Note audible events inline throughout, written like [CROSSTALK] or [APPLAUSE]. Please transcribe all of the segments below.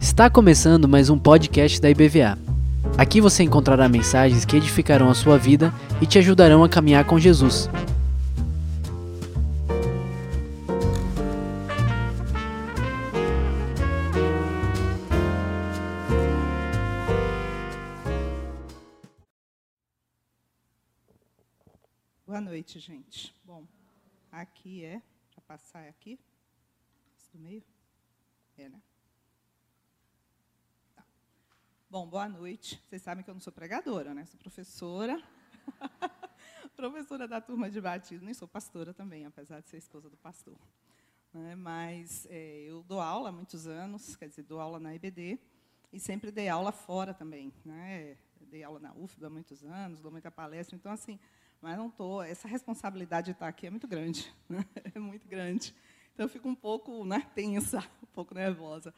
Está começando mais um podcast da IBVA. Aqui você encontrará mensagens que edificarão a sua vida e te ajudarão a caminhar com Jesus. Boa noite, gente. Bom, aqui é, passar aqui, esse do meio? É, né? Tá. Bom, boa noite. Vocês sabem que eu não sou pregadora, né? Sou professora. [LAUGHS] professora da turma de batismo. Nem sou pastora também, apesar de ser esposa do pastor. Né? Mas é, eu dou aula há muitos anos, quer dizer, dou aula na IBD e sempre dei aula fora também. Né? Dei aula na UFBA há muitos anos, dou muita palestra. Então, assim, mas não estou. Essa responsabilidade de estar aqui é muito grande, [LAUGHS] né? é muito grande. Então eu fico um pouco né, tensa, [LAUGHS] um pouco nervosa.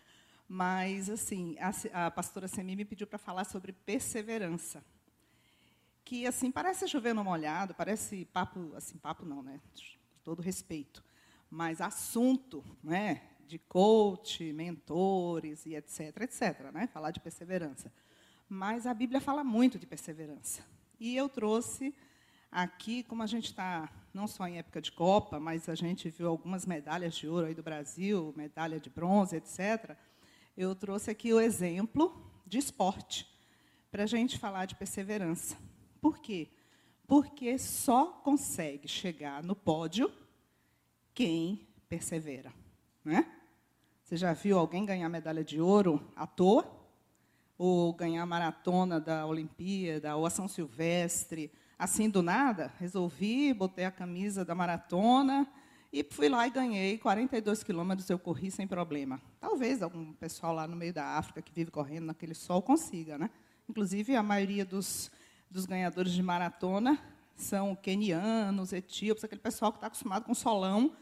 Mas assim, a, a pastora Semi me pediu para falar sobre perseverança, que assim parece chover no molhado, parece papo, assim papo não, né? Todo respeito, mas assunto, né? De coach, mentores e etc, etc, né? Falar de perseverança. Mas a Bíblia fala muito de perseverança. E eu trouxe Aqui, como a gente está não só em época de Copa, mas a gente viu algumas medalhas de ouro aí do Brasil, medalha de bronze, etc. Eu trouxe aqui o exemplo de esporte para a gente falar de perseverança. Por quê? Porque só consegue chegar no pódio quem persevera, né? Você já viu alguém ganhar medalha de ouro à toa? Ou ganhar maratona da Olimpíada, ou a São Silvestre, assim do nada, resolvi, botei a camisa da maratona e fui lá e ganhei 42 quilômetros, eu corri sem problema. Talvez algum pessoal lá no meio da África que vive correndo naquele sol consiga, né? Inclusive a maioria dos, dos ganhadores de maratona são quenianos, etíopes, aquele pessoal que está acostumado com solão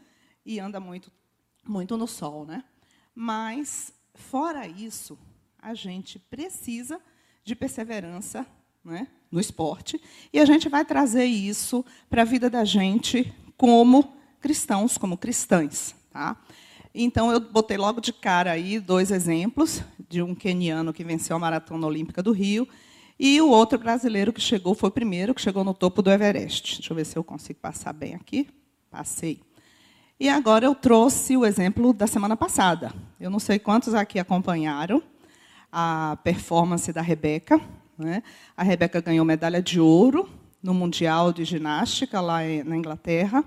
e anda muito, muito no sol, né? Mas fora isso, a gente precisa de perseverança, né? no esporte, e a gente vai trazer isso para a vida da gente como cristãos, como cristãs. Tá? Então, eu botei logo de cara aí dois exemplos, de um queniano que venceu a Maratona Olímpica do Rio, e o outro brasileiro que chegou, foi o primeiro, que chegou no topo do Everest. Deixa eu ver se eu consigo passar bem aqui. Passei. E agora eu trouxe o exemplo da semana passada. Eu não sei quantos aqui acompanharam a performance da Rebeca, né? A Rebeca ganhou medalha de ouro no Mundial de Ginástica, lá na Inglaterra.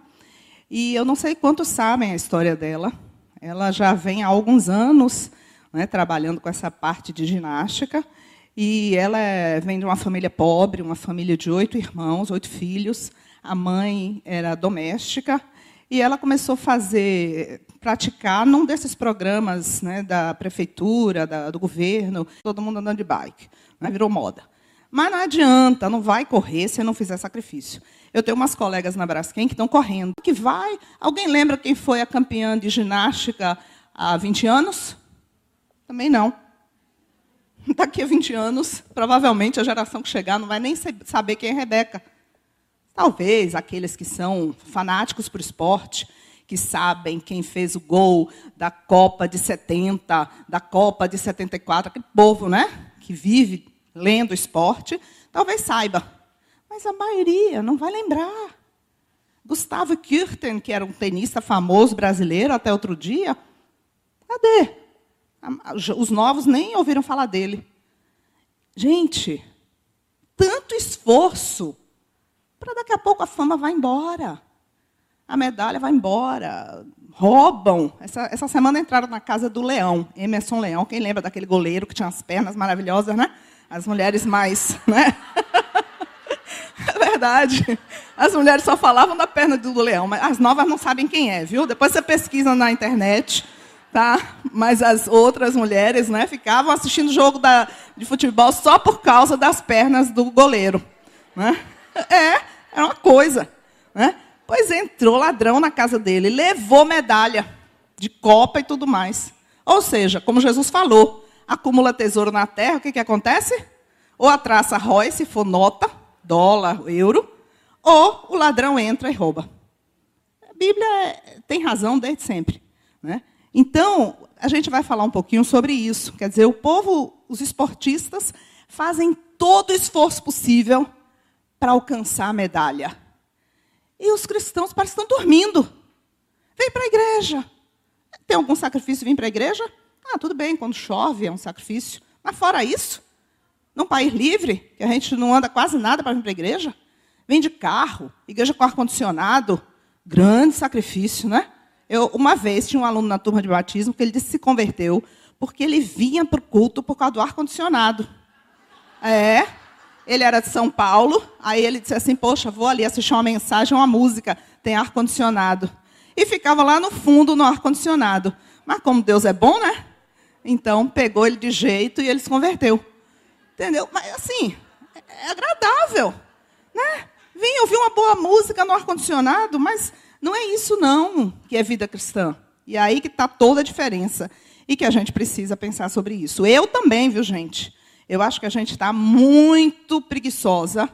E eu não sei quantos sabem a história dela. Ela já vem há alguns anos né, trabalhando com essa parte de ginástica. E ela é, vem de uma família pobre, uma família de oito irmãos, oito filhos. A mãe era doméstica. E ela começou a fazer, praticar num desses programas né, da prefeitura, da, do governo, todo mundo andando de bike né? virou moda. Mas não adianta, não vai correr se não fizer sacrifício. Eu tenho umas colegas na Braskem que estão correndo. Que vai. Alguém lembra quem foi a campeã de ginástica há 20 anos? Também não. [LAUGHS] Daqui a 20 anos, provavelmente a geração que chegar não vai nem saber quem é Rebeca. Talvez aqueles que são fanáticos por esporte, que sabem quem fez o gol da Copa de 70, da Copa de 74, aquele povo, né? que vive lendo esporte, talvez saiba. Mas a maioria não vai lembrar. Gustavo Kirten, que era um tenista famoso brasileiro até outro dia, cadê? Os novos nem ouviram falar dele. Gente, tanto esforço para daqui a pouco a fama vai embora. A medalha vai embora roubam. Essa, essa semana entraram na casa do Leão, Emerson Leão. Quem lembra daquele goleiro que tinha as pernas maravilhosas, né? As mulheres mais. [LAUGHS] Né? É verdade. As mulheres só falavam da perna do leão, mas as novas não sabem quem é, viu? Depois você pesquisa na internet, tá? Mas as outras mulheres, né, ficavam assistindo jogo da, de futebol só por causa das pernas do goleiro, né? É, é uma coisa, né? Pois entrou ladrão na casa dele, levou medalha de copa e tudo mais. Ou seja, como Jesus falou, acumula tesouro na terra, o que, que acontece? Ou a traça rói, se for nota, dólar, euro, ou o ladrão entra e rouba. É Bíblia tem razão desde sempre. Né? Então, a gente vai falar um pouquinho sobre isso. Quer dizer, o povo, os esportistas, fazem todo o esforço possível para alcançar a medalha. E os cristãos parecem que estão dormindo. Vem para a igreja. Tem algum sacrifício vir para a igreja? Ah, tudo bem, quando chove é um sacrifício. Mas fora isso, num país livre, que a gente não anda quase nada para vir para a igreja, vem de carro, igreja com ar-condicionado, grande sacrifício, né? Eu, uma vez, tinha um aluno na turma de batismo que ele disse que se converteu porque ele vinha para o culto por causa do ar-condicionado. É, ele era de São Paulo, aí ele disse assim, poxa, vou ali assistir uma mensagem, uma música, tem ar-condicionado. E ficava lá no fundo, no ar-condicionado. Mas como Deus é bom, né? Então, pegou ele de jeito e ele se converteu. Entendeu? Mas, assim, é agradável. Né? Vim ouvir uma boa música no ar-condicionado, mas não é isso, não, que é vida cristã. E é aí que está toda a diferença. E que a gente precisa pensar sobre isso. Eu também, viu, gente? Eu acho que a gente está muito preguiçosa,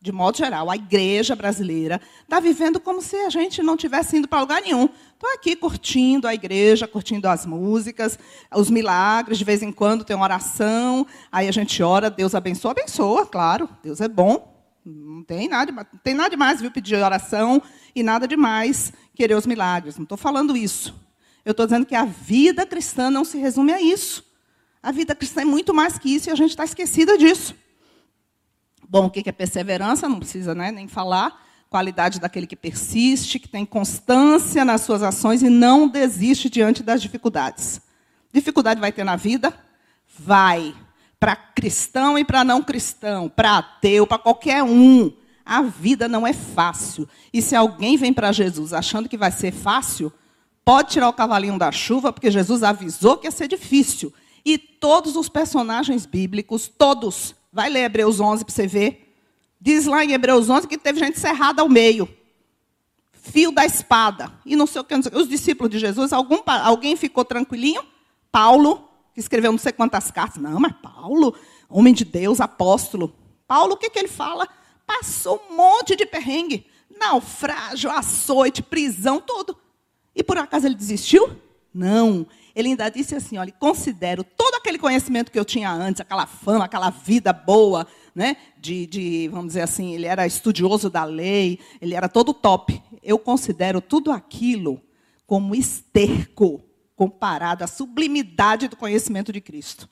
de modo geral. A igreja brasileira está vivendo como se a gente não tivesse indo para lugar nenhum. Estou aqui curtindo a igreja, curtindo as músicas, os milagres. De vez em quando tem uma oração, aí a gente ora, Deus abençoa, abençoa, claro. Deus é bom. Não tem nada, não tem nada demais, viu, pedir oração e nada demais querer os milagres. Não estou falando isso. Eu estou dizendo que a vida cristã não se resume a isso. A vida cristã é muito mais que isso e a gente está esquecida disso. Bom, o que é perseverança? Não precisa né, nem falar. Qualidade daquele que persiste, que tem constância nas suas ações e não desiste diante das dificuldades. Dificuldade vai ter na vida? Vai para cristão e para não cristão, para ateu, para qualquer um. A vida não é fácil. E se alguém vem para Jesus achando que vai ser fácil, pode tirar o cavalinho da chuva, porque Jesus avisou que ia ser difícil. E todos os personagens bíblicos, todos, vai ler Hebreus 11 para você ver. Diz lá em Hebreus 11 que teve gente cerrada ao meio. Fio da espada. E não sei o que, não sei o que. Os discípulos de Jesus, algum, alguém ficou tranquilinho? Paulo, que escreveu não sei quantas cartas. Não, mas Paulo, homem de Deus, apóstolo. Paulo, o que, que ele fala? Passou um monte de perrengue. Naufrágio, açoite, prisão, tudo. E por acaso ele desistiu? Não. Ele ainda disse assim: olha, considero todo aquele conhecimento que eu tinha antes, aquela fama, aquela vida boa, né? De, de, vamos dizer assim, ele era estudioso da lei, ele era todo top. Eu considero tudo aquilo como esterco comparado à sublimidade do conhecimento de Cristo.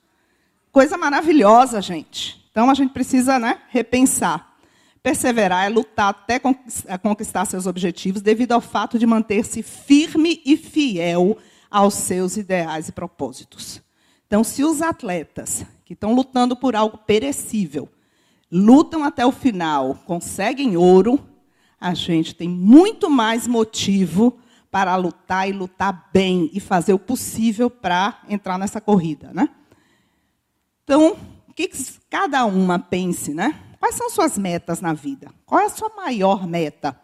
Coisa maravilhosa, gente. Então a gente precisa né, repensar. Perseverar é lutar até conquistar seus objetivos, devido ao fato de manter-se firme e fiel aos seus ideais e propósitos. Então, se os atletas que estão lutando por algo perecível lutam até o final, conseguem ouro, a gente tem muito mais motivo para lutar e lutar bem e fazer o possível para entrar nessa corrida, né? Então, o que, cada uma pense, né? Quais são suas metas na vida? Qual é a sua maior meta?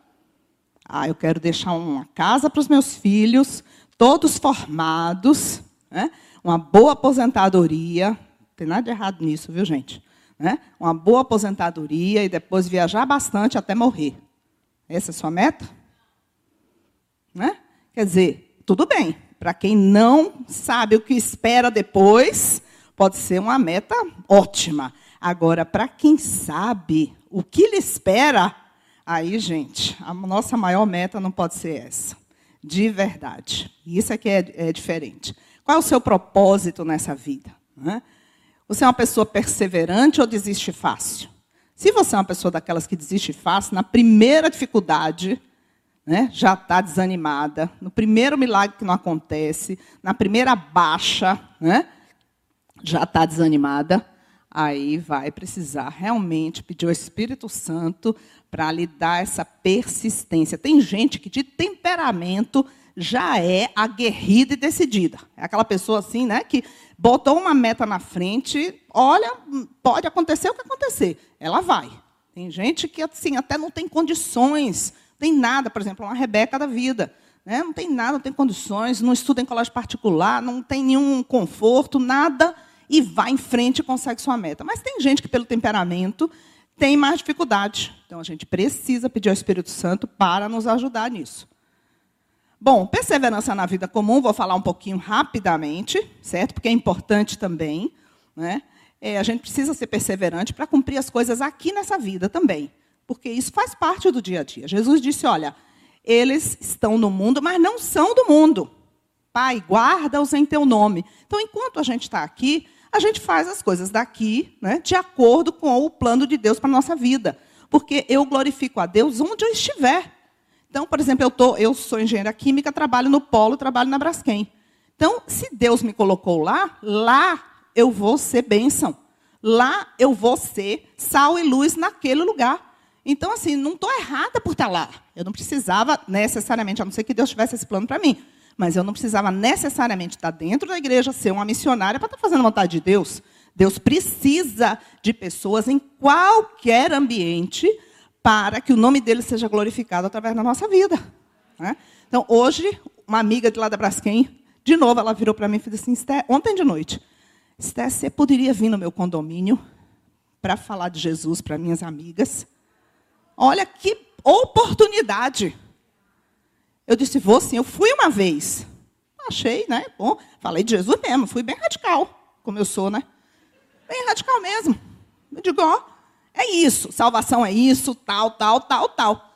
Ah, eu quero deixar uma casa para os meus filhos, todos formados, né? uma boa aposentadoria. Não tem nada de errado nisso, viu, gente? Né? Uma boa aposentadoria e depois viajar bastante até morrer. Essa é a sua meta? Né? Quer dizer, tudo bem. Para quem não sabe o que espera depois, pode ser uma meta ótima. Agora, para quem sabe o que lhe espera, aí, gente, a nossa maior meta não pode ser essa. De verdade. Isso é que é, é diferente. Qual é o seu propósito nessa vida? Né? Você é uma pessoa perseverante ou desiste fácil? Se você é uma pessoa daquelas que desiste fácil, na primeira dificuldade, né, já está desanimada, no primeiro milagre que não acontece, na primeira baixa, né, já está desanimada, aí vai precisar realmente pedir ao Espírito Santo para lhe dar essa persistência. Tem gente que de temperamento já é aguerrida e decidida. É aquela pessoa assim, né, que botou uma meta na frente, olha, pode acontecer o que acontecer, ela vai. Tem gente que assim até não tem condições tem nada, por exemplo, uma Rebeca da vida. Né? Não tem nada, não tem condições, não estuda em colégio particular, não tem nenhum conforto, nada, e vai em frente e consegue sua meta. Mas tem gente que, pelo temperamento, tem mais dificuldade. Então, a gente precisa pedir ao Espírito Santo para nos ajudar nisso. Bom, perseverança na vida comum, vou falar um pouquinho rapidamente, certo? Porque é importante também. Né? É, a gente precisa ser perseverante para cumprir as coisas aqui nessa vida também. Porque isso faz parte do dia a dia. Jesus disse: olha, eles estão no mundo, mas não são do mundo. Pai, guarda-os em teu nome. Então, enquanto a gente está aqui, a gente faz as coisas daqui, né, de acordo com o plano de Deus para a nossa vida. Porque eu glorifico a Deus onde eu estiver. Então, por exemplo, eu, tô, eu sou engenheira química, trabalho no Polo, trabalho na Braskem. Então, se Deus me colocou lá, lá eu vou ser bênção. Lá eu vou ser sal e luz naquele lugar. Então, assim, não estou errada por estar lá. Eu não precisava necessariamente, a não ser que Deus tivesse esse plano para mim. Mas eu não precisava necessariamente estar dentro da igreja, ser uma missionária para estar fazendo a vontade de Deus. Deus precisa de pessoas em qualquer ambiente para que o nome dele seja glorificado através da nossa vida. Né? Então, hoje, uma amiga de lá da Braskem, de novo, ela virou para mim e disse assim, ontem de noite, Esté, você poderia vir no meu condomínio para falar de Jesus para minhas amigas? Olha que oportunidade. Eu disse, vou sim. Eu fui uma vez. Achei, né? Bom, falei de Jesus mesmo. Fui bem radical, como eu sou, né? Bem radical mesmo. Eu digo, ó, é isso. Salvação é isso, tal, tal, tal, tal.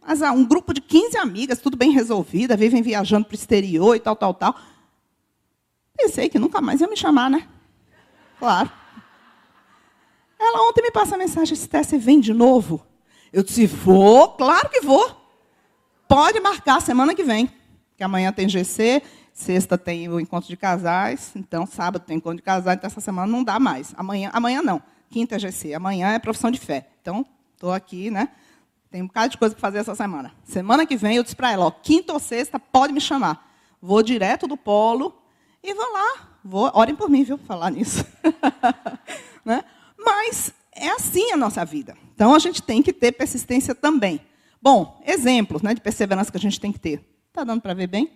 Mas ah, um grupo de 15 amigas, tudo bem resolvida, vivem viajando para o exterior e tal, tal, tal. Pensei que nunca mais ia me chamar, né? Claro. Ela ontem me passa a mensagem, Esté, você vem de novo? Eu disse, vou, claro que vou. Pode marcar semana que vem, que amanhã tem GC, sexta tem o encontro de casais, então sábado tem encontro de casais, então essa semana não dá mais. Amanhã, amanhã não, quinta é GC, amanhã é profissão de fé. Então, estou aqui, né? Tem um bocado de coisa para fazer essa semana. Semana que vem eu disse para ela, ó, quinta ou sexta, pode me chamar. Vou direto do polo e vou lá. Vou, orem por mim, viu, falar nisso. [LAUGHS] né? Mas é assim a nossa vida. Então a gente tem que ter persistência também. Bom, exemplos né, de perseverança que a gente tem que ter. Está dando para ver bem?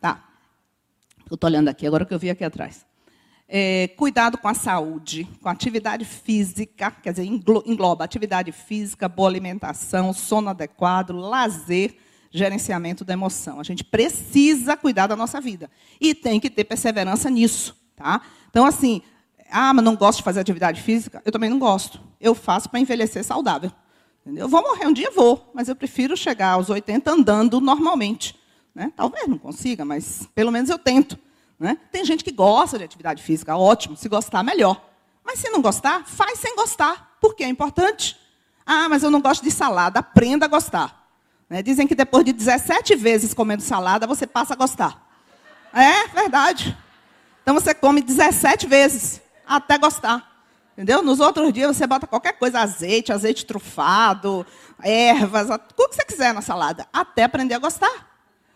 Tá. Eu estou olhando aqui, agora que eu vi aqui atrás. É, cuidado com a saúde, com a atividade física, quer dizer, engloba atividade física, boa alimentação, sono adequado, lazer, gerenciamento da emoção. A gente precisa cuidar da nossa vida. E tem que ter perseverança nisso. Tá? Então, assim, ah, mas não gosto de fazer atividade física? Eu também não gosto. Eu faço para envelhecer saudável. Eu vou morrer um dia, vou, mas eu prefiro chegar aos 80 andando normalmente. Né? Talvez não consiga, mas pelo menos eu tento. Né? Tem gente que gosta de atividade física, ótimo. Se gostar, melhor. Mas se não gostar, faz sem gostar, porque é importante. Ah, mas eu não gosto de salada. Aprenda a gostar. Né? Dizem que depois de 17 vezes comendo salada, você passa a gostar. É verdade. Então você come 17 vezes até gostar. Entendeu? Nos outros dias você bota qualquer coisa, azeite, azeite trufado, ervas, o que você quiser na salada, até aprender a gostar.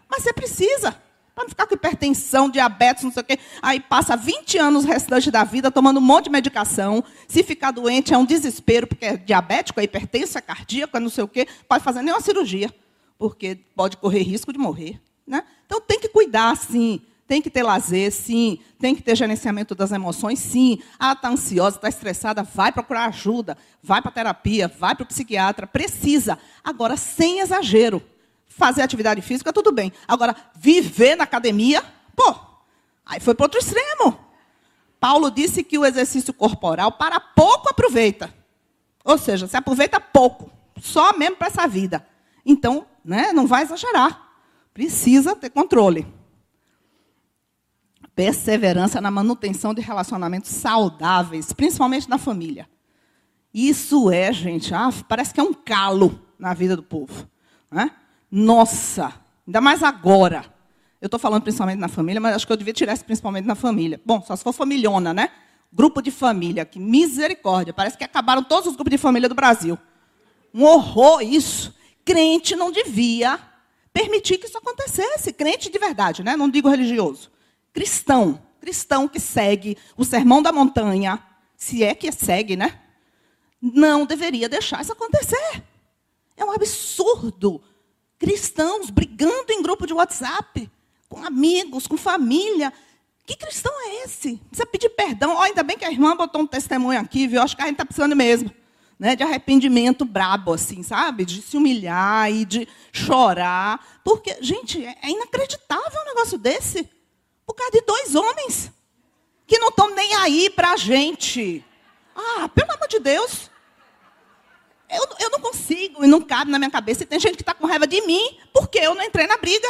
Mas você precisa, para não ficar com hipertensão, diabetes, não sei o quê. Aí passa 20 anos o restante da vida tomando um monte de medicação. Se ficar doente é um desespero, porque é diabético, é hipertenso, é cardíaco, é não sei o quê. Pode fazer nenhuma cirurgia, porque pode correr risco de morrer. Né? Então tem que cuidar, sim. Tem que ter lazer, sim. Tem que ter gerenciamento das emoções, sim. Ah, está ansiosa, está estressada, vai procurar ajuda, vai para terapia, vai para o psiquiatra. Precisa. Agora, sem exagero. Fazer atividade física, tudo bem. Agora, viver na academia, pô, aí foi para outro extremo. Paulo disse que o exercício corporal, para pouco aproveita. Ou seja, se aproveita pouco, só mesmo para essa vida. Então, né, não vai exagerar. Precisa ter controle perseverança na manutenção de relacionamentos saudáveis, principalmente na família. Isso é, gente, ah, parece que é um calo na vida do povo. Né? Nossa, ainda mais agora. Eu estou falando principalmente na família, mas acho que eu devia tirar isso principalmente na família. Bom, só se for familhona, né? Grupo de família, que misericórdia. Parece que acabaram todos os grupos de família do Brasil. Um horror isso. Crente não devia permitir que isso acontecesse. Crente de verdade, né? Não digo religioso cristão, cristão que segue o sermão da montanha, se é que segue, né? Não deveria deixar isso acontecer. É um absurdo. Cristãos brigando em grupo de WhatsApp, com amigos, com família. Que cristão é esse? Precisa pedir perdão. Oh, ainda bem que a irmã botou um testemunho aqui, viu? Acho que a gente está precisando mesmo. né, de arrependimento brabo, assim, sabe? De se humilhar e de chorar. Porque, gente, é inacreditável um negócio desse. Por causa de dois homens que não estão nem aí para a gente. Ah, pelo amor de Deus. Eu, eu não consigo e não cabe na minha cabeça. E tem gente que está com raiva de mim porque eu não entrei na briga.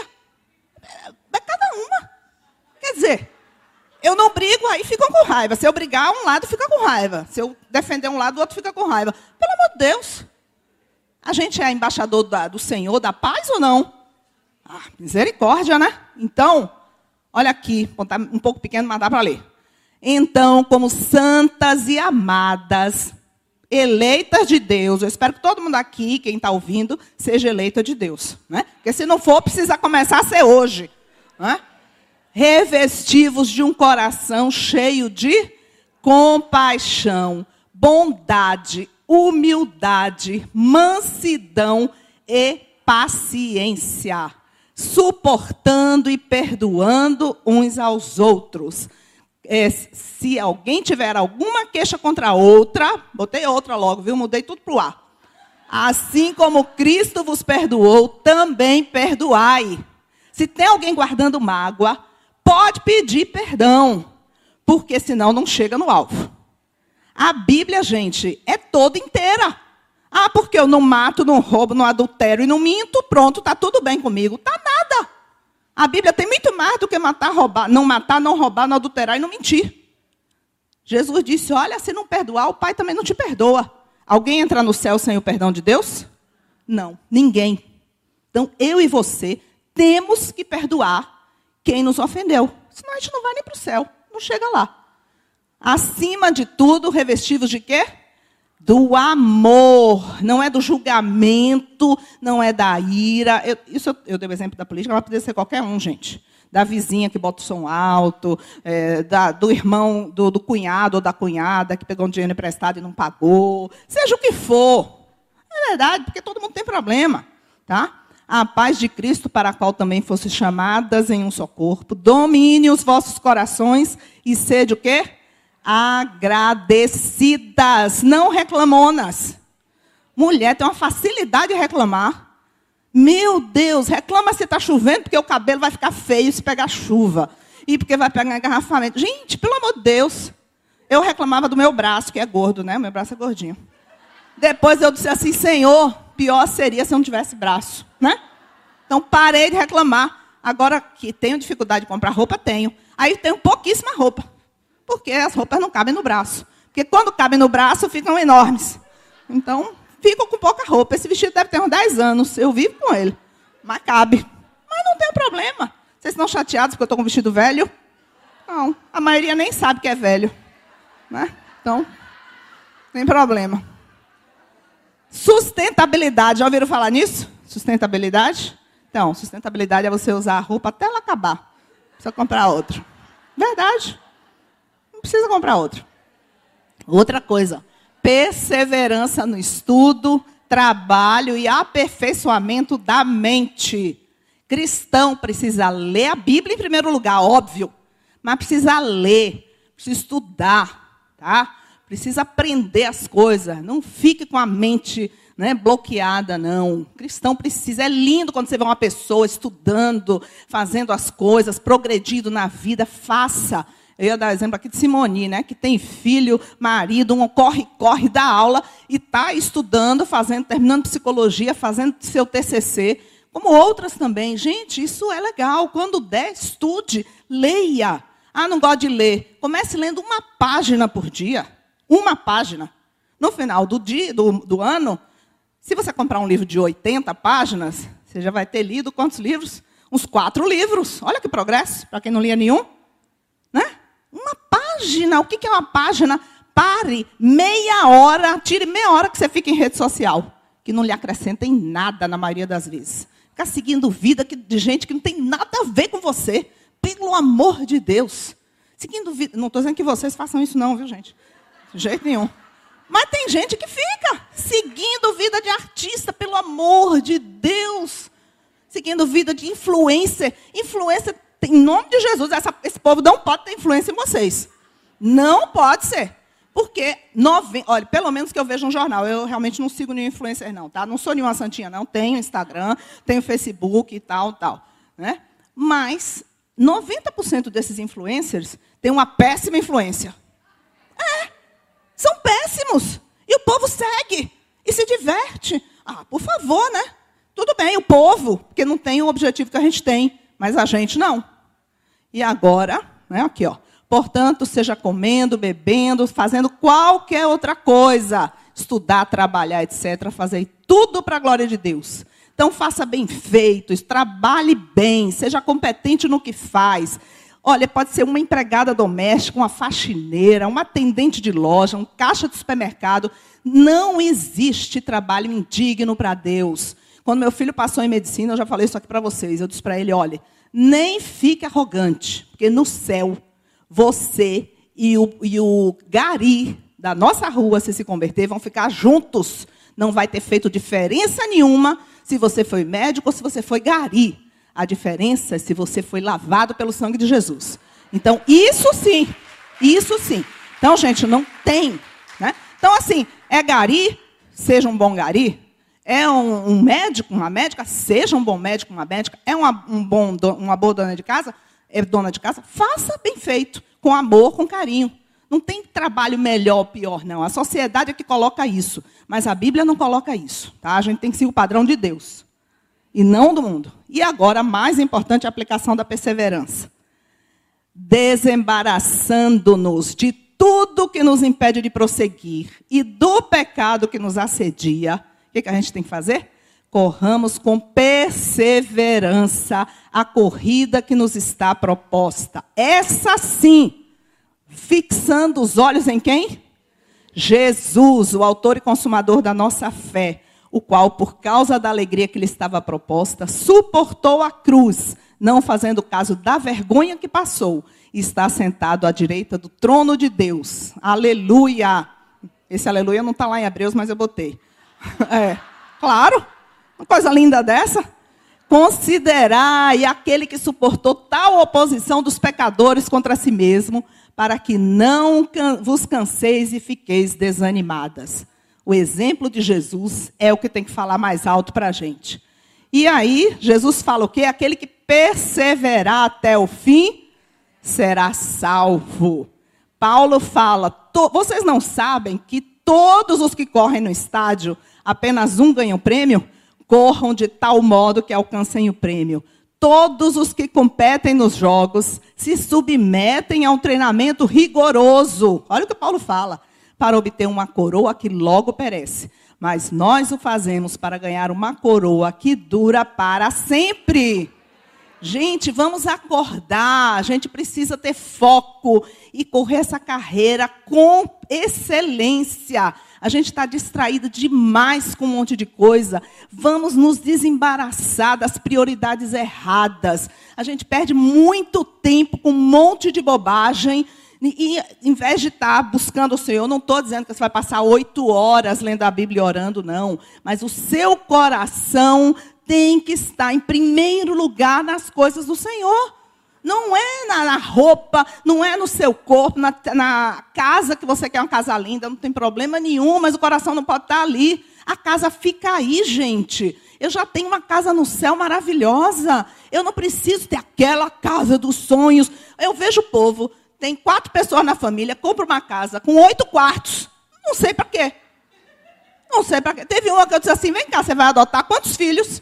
É, é cada uma. Quer dizer, eu não brigo, aí ficam com raiva. Se eu brigar, um lado fica com raiva. Se eu defender um lado, o outro fica com raiva. Pelo amor de Deus. A gente é embaixador da, do Senhor, da paz ou não? Ah, misericórdia, né? Então, olha aqui, tá um pouco pequeno, mas dá para ler. Então, como santas e amadas, eleitas de Deus, eu espero que todo mundo aqui, quem está ouvindo, seja eleita de Deus. Né? Porque se não for, precisa começar a ser hoje. Né? Revestivos de um coração cheio de compaixão, bondade, humildade, mansidão e paciência, suportando e perdoando uns aos outros é, se alguém tiver alguma queixa contra outra, botei outra logo, viu? Mudei tudo para o ar. Assim como Cristo vos perdoou, também perdoai. Se tem alguém guardando mágoa, pode pedir perdão, porque senão não chega no alvo. A Bíblia, gente, é toda inteira. Ah, porque eu não mato, não roubo, não adultero e não minto, pronto, está tudo bem comigo. Tá nada. A Bíblia tem muito mais do que matar, roubar, não matar, não roubar, não adulterar e não mentir. Jesus disse: Olha, se não perdoar, o Pai também não te perdoa. Alguém entra no céu sem o perdão de Deus? Não, ninguém. Então, eu e você temos que perdoar quem nos ofendeu. Senão a gente não vai nem para o céu, não chega lá. Acima de tudo, revestidos de quê? Do amor, não é do julgamento, não é da ira. Eu, isso eu, eu dei o exemplo da política, mas poderia ser qualquer um, gente. Da vizinha que bota o som alto, é, da, do irmão, do, do, cunhado ou da cunhada que pegou um dinheiro emprestado e não pagou. Seja o que for. É verdade, porque todo mundo tem problema. Tá? A paz de Cristo, para a qual também fossem chamadas em um só corpo, domine os vossos corações e sede o quê? Agradecidas, não reclamonas. Mulher tem uma facilidade de reclamar. Meu Deus, reclama se está chovendo, porque o cabelo vai ficar feio se pegar chuva. E porque vai pegar engarrafamento. Gente, pelo amor de Deus. Eu reclamava do meu braço, que é gordo, né? Meu braço é gordinho. Depois eu disse assim, Senhor, pior seria se eu não tivesse braço, né? Então parei de reclamar. Agora que tenho dificuldade de comprar roupa, tenho. Aí tenho pouquíssima roupa porque as roupas não cabem no braço. Porque quando cabem no braço, ficam enormes. Então, fico com pouca roupa. Esse vestido deve ter uns 10 anos. Eu vivo com ele. Mas cabe. Mas não tem problema. Vocês estão chateados porque eu estou com um vestido velho? Não. A maioria nem sabe que é velho. Né? Então, tem problema. Sustentabilidade. Já ouviram falar nisso? Sustentabilidade? Então, sustentabilidade é você usar a roupa até ela acabar. Precisa comprar outra. Verdade precisa comprar outro. Outra coisa, perseverança no estudo, trabalho e aperfeiçoamento da mente. Cristão precisa ler a Bíblia em primeiro lugar, óbvio, mas precisa ler, precisa estudar, tá? Precisa aprender as coisas. Não fique com a mente né, bloqueada, não. cristão precisa. É lindo quando você vê uma pessoa estudando, fazendo as coisas, progredindo na vida. Faça. Eu ia dar exemplo aqui de Simone, né, que tem filho, marido, um corre, corre da aula e está estudando, fazendo, terminando psicologia, fazendo seu TCC, como outras também. Gente, isso é legal. Quando der, estude, leia. Ah, não gosto de ler. Comece lendo uma página por dia. Uma página. No final do, dia, do, do ano, se você comprar um livro de 80 páginas, você já vai ter lido quantos livros? Uns quatro livros. Olha que progresso, para quem não lia nenhum. Né? Uma página. O que é uma página? Pare meia hora, tire meia hora que você fica em rede social, que não lhe acrescenta em nada na maioria das vezes. Ficar seguindo vida de gente que não tem nada a ver com você. Pelo amor de Deus. Seguindo vida. Não estou dizendo que vocês façam isso, não, viu, gente? De jeito nenhum. Mas tem gente que fica seguindo vida de artista, pelo amor de Deus. Seguindo vida de influencer. Influencer em nome de Jesus, essa, esse povo não pode ter influência em vocês. Não pode ser. Porque, nove, olha, pelo menos que eu vejo um jornal, eu realmente não sigo nenhum influencer, não, tá? Não sou nenhuma santinha, não. Tenho Instagram, tenho Facebook e tal, tal. Né? Mas 90% desses influencers têm uma péssima influência. É, são péssimos. E o povo segue e se diverte. Ah, por favor, né? Tudo bem, o povo, porque não tem o objetivo que a gente tem, mas a gente não. E agora, né, aqui, ó. Portanto, seja comendo, bebendo, fazendo qualquer outra coisa, estudar, trabalhar, etc., fazer tudo para a glória de Deus. Então, faça bem feito, trabalhe bem, seja competente no que faz. Olha, pode ser uma empregada doméstica, uma faxineira, uma atendente de loja, um caixa de supermercado. Não existe trabalho indigno para Deus. Quando meu filho passou em medicina, eu já falei isso aqui para vocês. Eu disse para ele: olha, nem fique arrogante, porque no céu você e o, e o Gari da nossa rua, se se converter, vão ficar juntos. Não vai ter feito diferença nenhuma se você foi médico ou se você foi Gari. A diferença é se você foi lavado pelo sangue de Jesus. Então, isso sim, isso sim. Então, gente, não tem. Né? Então, assim, é Gari, seja um bom Gari. É um, um médico, uma médica, seja um bom médico, uma médica. É uma, um bom, uma boa dona de casa, é dona de casa, faça bem feito, com amor, com carinho. Não tem trabalho melhor ou pior, não. A sociedade é que coloca isso, mas a Bíblia não coloca isso. Tá? A gente tem que seguir o padrão de Deus e não do mundo. E agora, mais importante, a aplicação da perseverança. Desembaraçando-nos de tudo que nos impede de prosseguir e do pecado que nos assedia, o que, que a gente tem que fazer? corramos com perseverança a corrida que nos está proposta. Essa sim, fixando os olhos em quem? Jesus, o autor e consumador da nossa fé, o qual, por causa da alegria que lhe estava proposta, suportou a cruz, não fazendo caso da vergonha que passou, e está sentado à direita do trono de Deus. Aleluia! Esse aleluia não está lá em Hebreus, mas eu botei. [LAUGHS] É, claro. Uma coisa linda dessa. Considerai aquele que suportou tal oposição dos pecadores contra si mesmo, para que não vos canseis e fiqueis desanimadas. O exemplo de Jesus é o que tem que falar mais alto para a gente. E aí, Jesus fala o quê? Aquele que perseverar até o fim será salvo. Paulo fala: vocês não sabem que todos os que correm no estádio, apenas um ganha o prêmio? corram de tal modo que alcancem o prêmio. Todos os que competem nos jogos se submetem a um treinamento rigoroso. Olha o que Paulo fala. Para obter uma coroa que logo perece. Mas nós o fazemos para ganhar uma coroa que dura para sempre. Gente, vamos acordar. A gente precisa ter foco e correr essa carreira com excelência. A gente está distraído demais com um monte de coisa. Vamos nos desembaraçar das prioridades erradas. A gente perde muito tempo com um monte de bobagem. E, em vez de estar tá buscando o Senhor, não estou dizendo que você vai passar oito horas lendo a Bíblia e orando, não. Mas o seu coração tem que estar em primeiro lugar nas coisas do Senhor. Não é na, na roupa, não é no seu corpo, na, na, casa que você quer uma casa linda, não tem problema nenhum, mas o coração não pode estar ali. A casa fica aí, gente. Eu já tenho uma casa no céu maravilhosa. Eu não preciso ter aquela casa dos sonhos. Eu vejo o povo, tem quatro pessoas na família, compra uma casa com oito quartos. Não sei para quê. Não sei para quê. Teve uma que eu disse assim: vem cá, você vai adotar quantos filhos?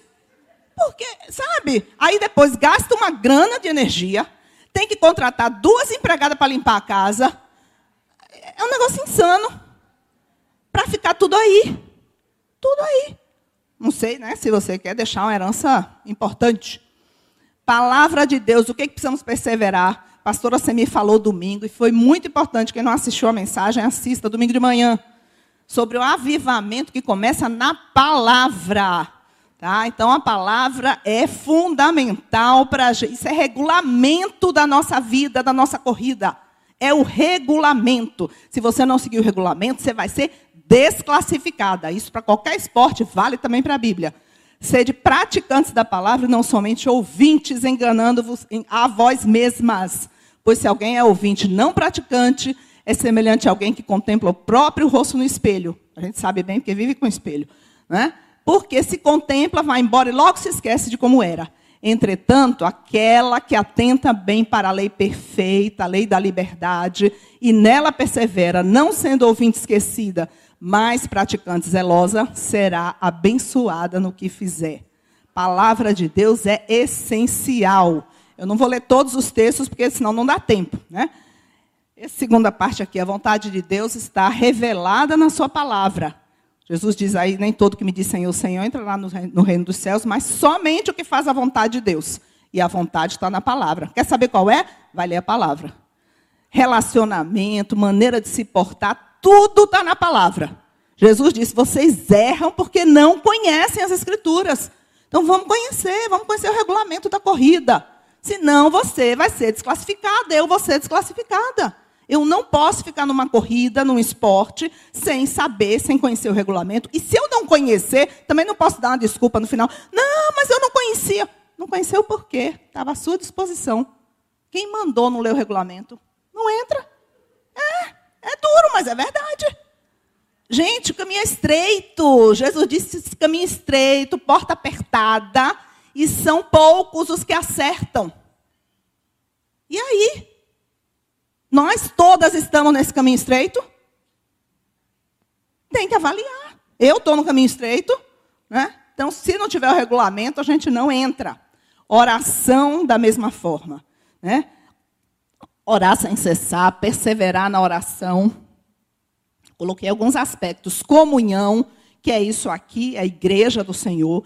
Porque, sabe? Aí depois gasta uma grana de energia, tem que contratar duas empregadas para limpar a casa. É um negócio insano. Para ficar tudo aí. Tudo aí. Não sei, né? Se você quer deixar uma herança importante. Palavra de Deus, o que, que precisamos perseverar? A pastora Semi falou domingo, e foi muito importante. Quem não assistiu a mensagem, assista domingo de manhã. Sobre o avivamento que começa na palavra. Tá? Então a palavra é fundamental para a gente. Isso é regulamento da nossa vida, da nossa corrida. É o regulamento. Se você não seguir o regulamento, você vai ser desclassificada. Isso para qualquer esporte vale também para a Bíblia. Sede praticantes da palavra e não somente ouvintes, enganando-vos a vós mesmas. Pois se alguém é ouvinte não praticante, é semelhante a alguém que contempla o próprio rosto no espelho. A gente sabe bem porque vive com espelho. Né? Porque se contempla, vai embora e logo se esquece de como era. Entretanto, aquela que atenta bem para a lei perfeita, a lei da liberdade, e nela persevera, não sendo ouvinte esquecida, mas praticante zelosa, será abençoada no que fizer. Palavra de Deus é essencial. Eu não vou ler todos os textos, porque senão não dá tempo. Né? Essa segunda parte aqui, a vontade de Deus está revelada na sua palavra. Jesus diz aí, nem todo que me diz Senhor, Senhor, entra lá no reino dos céus, mas somente o que faz a vontade de Deus. E a vontade está na palavra. Quer saber qual é? Vai ler a palavra. Relacionamento, maneira de se portar, tudo está na palavra. Jesus disse: vocês erram porque não conhecem as Escrituras. Então vamos conhecer, vamos conhecer o regulamento da corrida. Senão você vai ser desclassificada, eu vou ser desclassificada. Eu não posso ficar numa corrida, num esporte, sem saber, sem conhecer o regulamento. E se eu não conhecer, também não posso dar uma desculpa no final. Não, mas eu não conhecia. Não conheceu por quê? Estava à sua disposição. Quem mandou não ler o regulamento? Não entra. É, é duro, mas é verdade. Gente, o caminho é estreito. Jesus disse: caminho estreito, porta apertada, e são poucos os que acertam. E aí? Nós todas estamos nesse caminho estreito? Tem que avaliar. Eu estou no caminho estreito, né? Então, se não tiver o regulamento, a gente não entra. Oração da mesma forma, né? Orar sem cessar, perseverar na oração. Coloquei alguns aspectos. Comunhão, que é isso aqui, é a igreja do Senhor.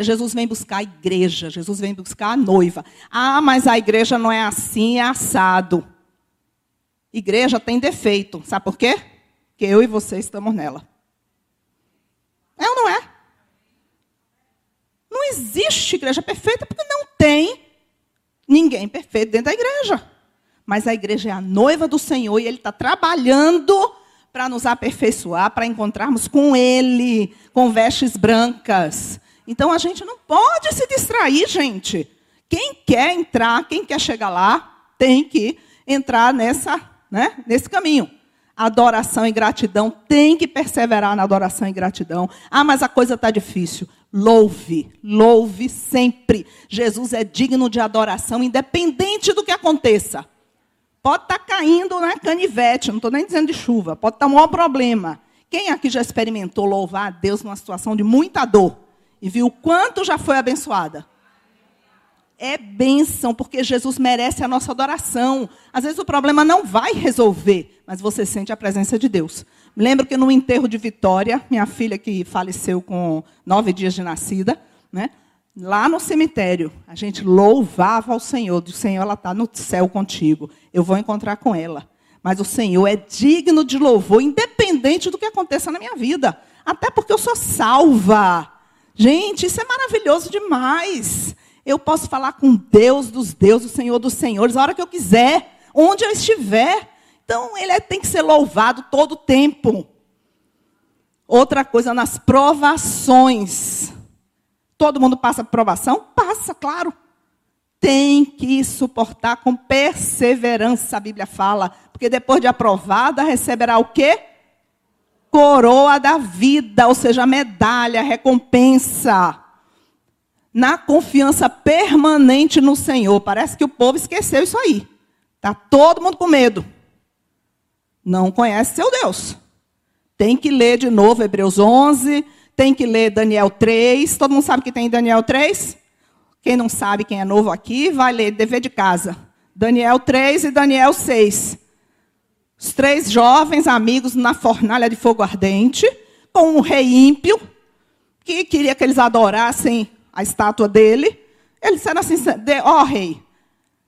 Jesus vem buscar a igreja, Jesus vem buscar a noiva. Ah, mas a igreja não é assim, é assado. Igreja tem defeito. Sabe por quê? Que eu e você estamos nela. É ou não é? Não existe igreja perfeita porque não tem ninguém perfeito dentro da igreja. Mas a igreja é a noiva do Senhor e Ele está trabalhando para nos aperfeiçoar, para encontrarmos com Ele, com vestes brancas. Então a gente não pode se distrair, gente. Quem quer entrar, quem quer chegar lá, tem que entrar nessa, né, nesse caminho. Adoração e gratidão, tem que perseverar na adoração e gratidão. Ah, mas a coisa está difícil. Louve, louve sempre. Jesus é digno de adoração, independente do que aconteça. Pode estar tá caindo né, canivete, não estou nem dizendo de chuva, pode estar tá um maior problema. Quem aqui já experimentou louvar a Deus numa situação de muita dor e viu o quanto já foi abençoada? É bênção, porque Jesus merece a nossa adoração. Às vezes o problema não vai resolver, mas você sente a presença de Deus. Lembro que no enterro de Vitória, minha filha que faleceu com nove dias de nascida, né? lá no cemitério, a gente louvava ao Senhor. O Senhor, ela está no céu contigo. Eu vou encontrar com ela. Mas o Senhor é digno de louvor, independente do que aconteça na minha vida. Até porque eu sou salva. Gente, isso é maravilhoso demais. Eu posso falar com Deus dos deuses, o Senhor dos senhores, a hora que eu quiser, onde eu estiver. Então, ele é, tem que ser louvado todo o tempo. Outra coisa, nas provações. Todo mundo passa provação? Passa, claro. Tem que suportar com perseverança, a Bíblia fala. Porque depois de aprovada, receberá o quê? Coroa da vida, ou seja, medalha, recompensa. Na confiança permanente no Senhor. Parece que o povo esqueceu isso aí. Está todo mundo com medo. Não conhece seu Deus. Tem que ler de novo Hebreus 11, tem que ler Daniel 3. Todo mundo sabe que tem Daniel 3? Quem não sabe, quem é novo aqui, vai ler dever de casa. Daniel 3 e Daniel 6. Os três jovens amigos na fornalha de fogo ardente, com um rei ímpio, que queria que eles adorassem a estátua dele. Eles disseram assim: Ó oh, rei,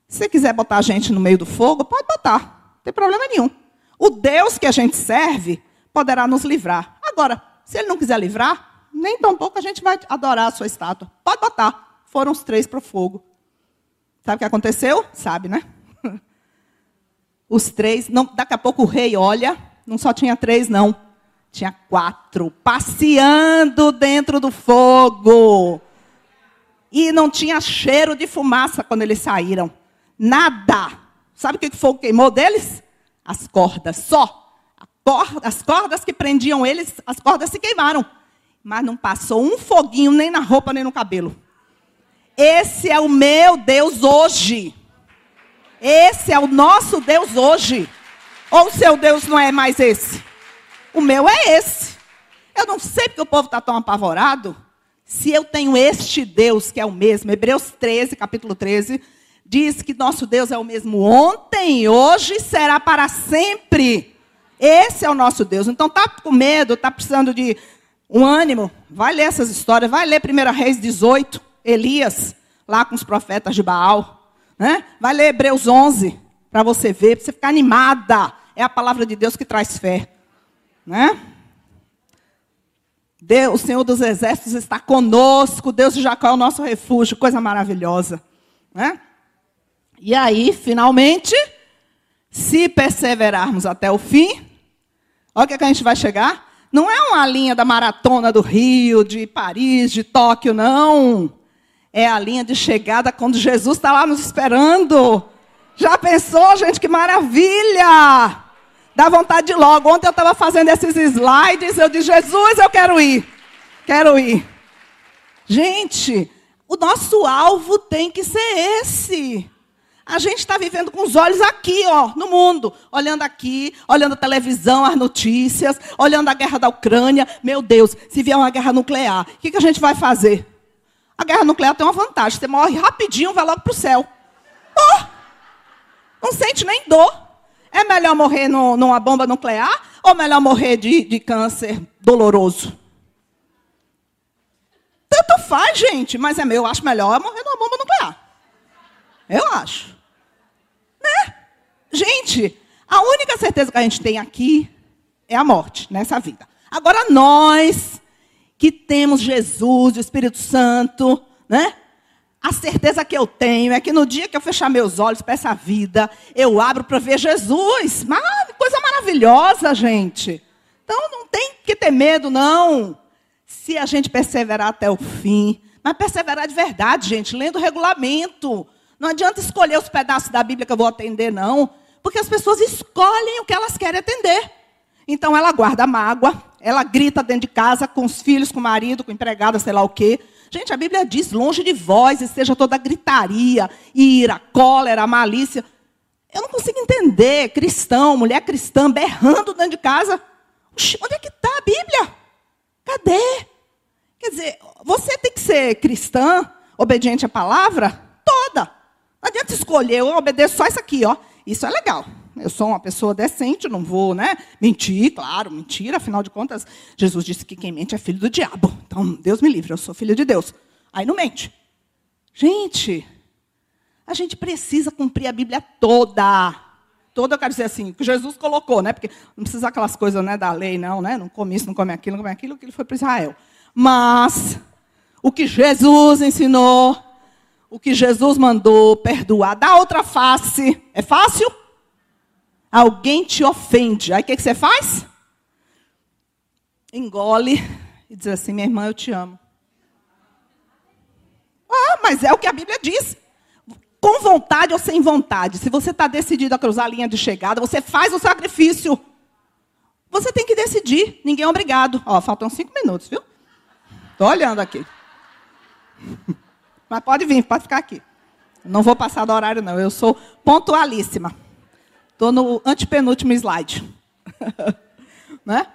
se você quiser botar a gente no meio do fogo, pode botar, não tem problema nenhum. O Deus que a gente serve poderá nos livrar. Agora, se ele não quiser livrar, nem tão pouco a gente vai adorar a sua estátua. Pode botar. Foram os três para o fogo. Sabe o que aconteceu? Sabe, né? [LAUGHS] Os três, não, daqui a pouco o rei olha, não só tinha três, não. Tinha quatro, passeando dentro do fogo. E não tinha cheiro de fumaça quando eles saíram. Nada. Sabe o que o fogo queimou deles? as cordas, só. As cordas que prendiam eles, as cordas se queimaram. Mas não passou um foguinho nem na roupa, nem no cabelo. Esse é o meu Deus hoje. Esse é o nosso Deus hoje. Ou o seu Deus não é mais esse? O meu é esse. Eu não sei porque o povo está tão apavorado. Se eu tenho este Deus que é o mesmo, Hebreus 13, capítulo 13, diz que nosso Deus é o mesmo ontem, hoje e será para sempre. Esse é o nosso Deus. Então tá com medo, tá precisando de um ânimo, vai ler essas histórias, vai ler 1 Reis 18, Elias, lá com os profetas de Baal. Né? Vai ler Hebreus 11, para você ver, para você ficar animada. É a palavra de Deus que traz fé. Né? Deus, o Senhor dos Exércitos está conosco, Deus de Jacó é o nosso refúgio, coisa maravilhosa. Né? E aí, finalmente, se perseverarmos até o fim, olha o que, é que a gente vai chegar. Não é uma linha da maratona do Rio, de Paris, de Tóquio, não. É a linha de chegada quando Jesus está lá nos esperando. Já pensou, gente, que maravilha! Dá vontade de logo. Ontem eu estava fazendo esses slides, eu disse, Jesus, eu quero ir. Quero ir. Gente, o nosso alvo tem que ser esse. A gente está vivendo com os olhos aqui, ó, no mundo. Olhando aqui, olhando a televisão, as notícias, olhando a guerra da Ucrânia. Meu Deus, se vier uma guerra nuclear, o que, que a gente vai fazer? A guerra nuclear tem uma vantagem. Você morre rapidinho, vai logo para o céu. Oh! Não sente nem dor. É melhor morrer no, numa bomba nuclear ou melhor morrer de, de câncer doloroso? Tanto faz, gente, mas é meu, eu acho melhor morrer numa bomba nuclear. Eu acho. Né? Gente, a única certeza que a gente tem aqui é a morte nessa vida. Agora nós que temos Jesus, o Espírito Santo, né? A certeza que eu tenho é que no dia que eu fechar meus olhos para essa vida, eu abro para ver Jesus. Mas, coisa maravilhosa, gente. Então não tem que ter medo, não. Se a gente perseverar até o fim. Mas perseverar de verdade, gente, lendo o regulamento. Não adianta escolher os pedaços da Bíblia que eu vou atender, não. Porque as pessoas escolhem o que elas querem atender. Então ela guarda mágoa, ela grita dentro de casa com os filhos, com o marido, com empregada, sei lá o quê. Gente, a Bíblia diz: longe de vós, esteja toda gritaria, ira, cólera, malícia. Eu não consigo entender cristão, mulher cristã, berrando dentro de casa. onde é que está a Bíblia? Cadê? Quer dizer, você tem que ser cristã, obediente à palavra, toda. Não adianta escolher, eu obedeço só isso aqui, ó. Isso é legal. Eu sou uma pessoa decente, não vou, né? Mentir, claro, mentira. Afinal de contas, Jesus disse que quem mente é filho do diabo. Então, Deus me livre, eu sou filho de Deus. Aí não mente. Gente, a gente precisa cumprir a Bíblia toda. Toda, eu quero dizer assim, que Jesus colocou, né? Porque não precisa aquelas coisas né, da lei, não, né? Não come isso, não come aquilo, não come aquilo, que ele foi para Israel. Mas, o que Jesus ensinou, o que Jesus mandou, perdoar, dá outra face. É fácil? Alguém te ofende. Aí o que, que você faz? Engole e diz assim: minha irmã, eu te amo. Ah, mas é o que a Bíblia diz. Com vontade ou sem vontade. Se você está decidido a cruzar a linha de chegada, você faz o sacrifício. Você tem que decidir. Ninguém é obrigado. Ó, faltam cinco minutos, viu? Estou olhando aqui. [LAUGHS] Mas pode vir, pode ficar aqui. Não vou passar do horário, não. Eu sou pontualíssima. Estou no antepenúltimo slide. [LAUGHS] né?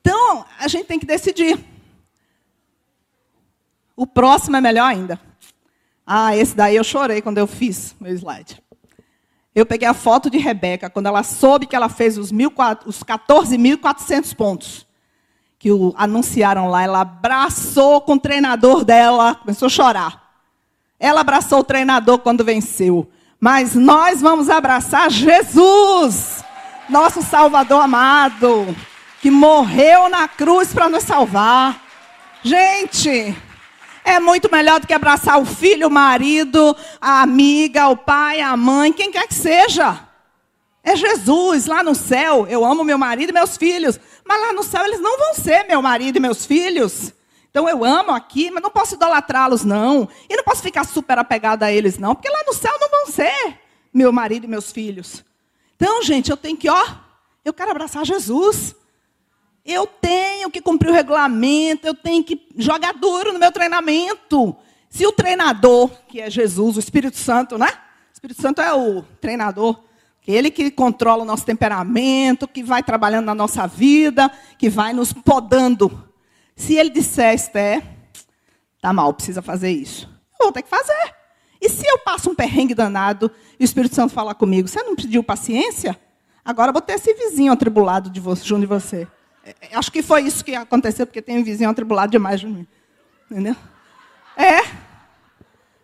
Então, a gente tem que decidir. O próximo é melhor ainda. Ah, esse daí eu chorei quando eu fiz meu slide. Eu peguei a foto de Rebeca, quando ela soube que ela fez os, os 14.400 pontos que o, anunciaram lá. Ela abraçou com o treinador dela, começou a chorar. Ela abraçou o treinador quando venceu. Mas nós vamos abraçar Jesus, nosso Salvador amado, que morreu na cruz para nos salvar. Gente, é muito melhor do que abraçar o filho, o marido, a amiga, o pai, a mãe, quem quer que seja. É Jesus lá no céu. Eu amo meu marido e meus filhos. Mas lá no céu eles não vão ser meu marido e meus filhos. Então eu amo aqui, mas não posso idolatrá-los, não. E não posso ficar super apegada a eles, não. Porque lá no céu não vão ser meu marido e meus filhos. Então, gente, eu tenho que, ó, Eu quero abraçar Jesus. Eu tenho que cumprir o regulamento, eu tenho que jogar duro no meu treinamento. Se o treinador, que é Jesus, o Espírito Santo, né? O Espírito Santo é o treinador, que ele que controla o nosso temperamento, que vai trabalhando na nossa vida, que vai nos podando. Se ele disser, Esther, tá mal, precisa fazer isso. Eu vou ter que fazer. E se eu passo um perrengue danado e o Espírito Santo falar comigo, você não pediu paciência? Agora vou ter esse vizinho atribulado de você, junto de você. É, é, acho que foi isso que aconteceu, porque tem um vizinho atribulado demais de mim. Entendeu? É.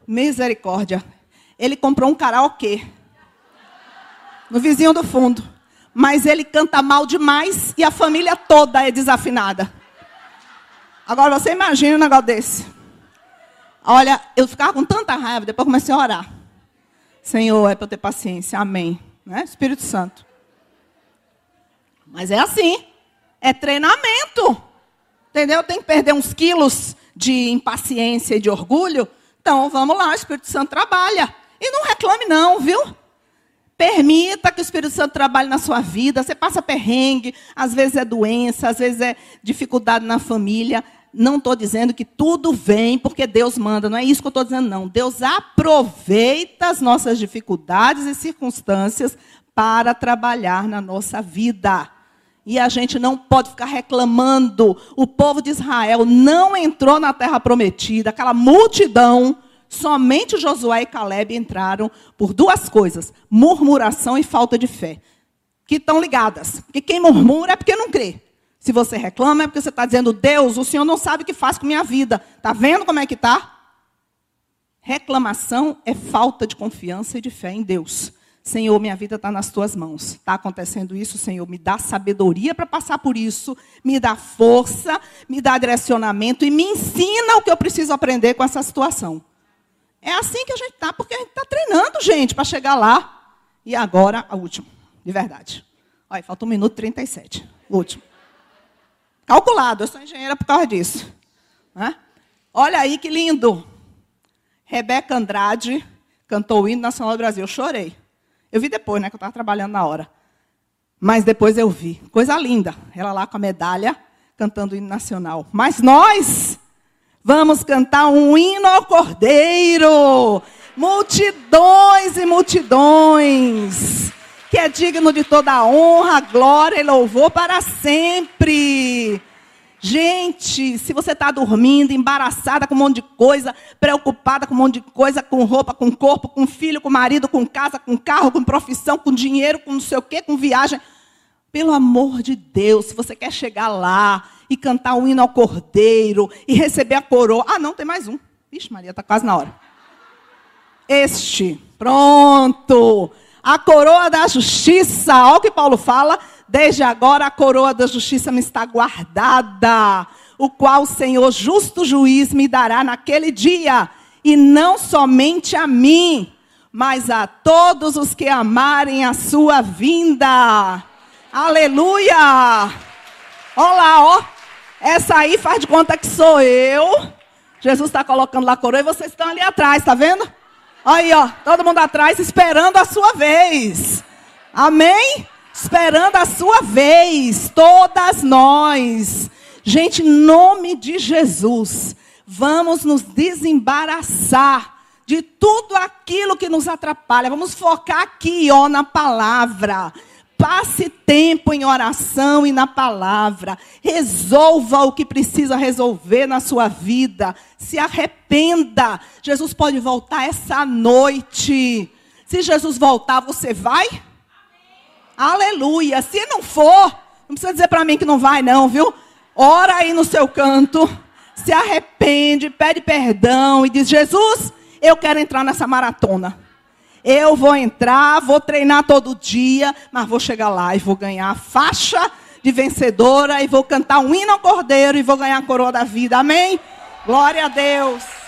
Misericórdia. Ele comprou um karaokê. No vizinho do fundo. Mas ele canta mal demais e a família toda é desafinada. Agora você imagina um negócio desse. Olha, eu ficava com tanta raiva, depois comecei a orar. Senhor, é para eu ter paciência. Amém. Né? Espírito Santo. Mas é assim. É treinamento. Entendeu? Tem que perder uns quilos de impaciência e de orgulho. Então, vamos lá, o Espírito Santo trabalha. E não reclame, não, viu? Permita que o Espírito Santo trabalhe na sua vida. Você passa perrengue, às vezes é doença, às vezes é dificuldade na família. Não estou dizendo que tudo vem porque Deus manda, não é isso que eu estou dizendo, não. Deus aproveita as nossas dificuldades e circunstâncias para trabalhar na nossa vida. E a gente não pode ficar reclamando. O povo de Israel não entrou na terra prometida, aquela multidão. Somente Josué e Caleb entraram por duas coisas: murmuração e falta de fé. Que estão ligadas. Porque quem murmura é porque não crê. Se você reclama é porque você está dizendo, Deus, o Senhor não sabe o que faz com minha vida. Está vendo como é que está? Reclamação é falta de confiança e de fé em Deus. Senhor, minha vida está nas tuas mãos. Está acontecendo isso, Senhor. Me dá sabedoria para passar por isso. Me dá força, me dá direcionamento e me ensina o que eu preciso aprender com essa situação. É assim que a gente está, porque a gente está treinando, gente, para chegar lá. E agora, a última, de verdade. Olha, falta um minuto e 37. O último. Calculado, eu sou engenheira por causa disso. Né? Olha aí que lindo. Rebeca Andrade cantou o hino nacional do Brasil. Eu chorei. Eu vi depois, né, que eu estava trabalhando na hora. Mas depois eu vi. Coisa linda. Ela lá com a medalha, cantando o hino nacional. Mas nós vamos cantar um hino ao Cordeiro. Multidões e multidões. Que é digno de toda honra, glória e louvor para sempre. Gente, se você está dormindo, embaraçada com um monte de coisa, preocupada com um monte de coisa, com roupa, com corpo, com filho, com marido, com casa, com carro, com profissão, com dinheiro, com não sei o quê, com viagem. Pelo amor de Deus, se você quer chegar lá e cantar o hino ao cordeiro e receber a coroa. Ah, não, tem mais um. Vixe, Maria, está quase na hora. Este. Pronto. A coroa da justiça. Olha o que Paulo fala Desde agora a coroa da justiça me está guardada, o qual o Senhor, justo juiz, me dará naquele dia, e não somente a mim, mas a todos os que amarem a sua vinda. Aleluia! Olá, ó. Essa aí faz de conta que sou eu. Jesus está colocando lá a coroa e vocês estão ali atrás, tá vendo? Aí, ó, todo mundo atrás esperando a sua vez. Amém? esperando a sua vez, todas nós. Gente, em nome de Jesus, vamos nos desembaraçar de tudo aquilo que nos atrapalha. Vamos focar aqui, ó, na palavra. Passe tempo em oração e na palavra. Resolva o que precisa resolver na sua vida. Se arrependa. Jesus pode voltar essa noite. Se Jesus voltar, você vai? Aleluia. Se não for, não precisa dizer para mim que não vai, não, viu? Ora aí no seu canto, se arrepende, pede perdão e diz: Jesus, eu quero entrar nessa maratona. Eu vou entrar, vou treinar todo dia, mas vou chegar lá e vou ganhar a faixa de vencedora e vou cantar um hino ao cordeiro e vou ganhar a coroa da vida. Amém? Glória a Deus.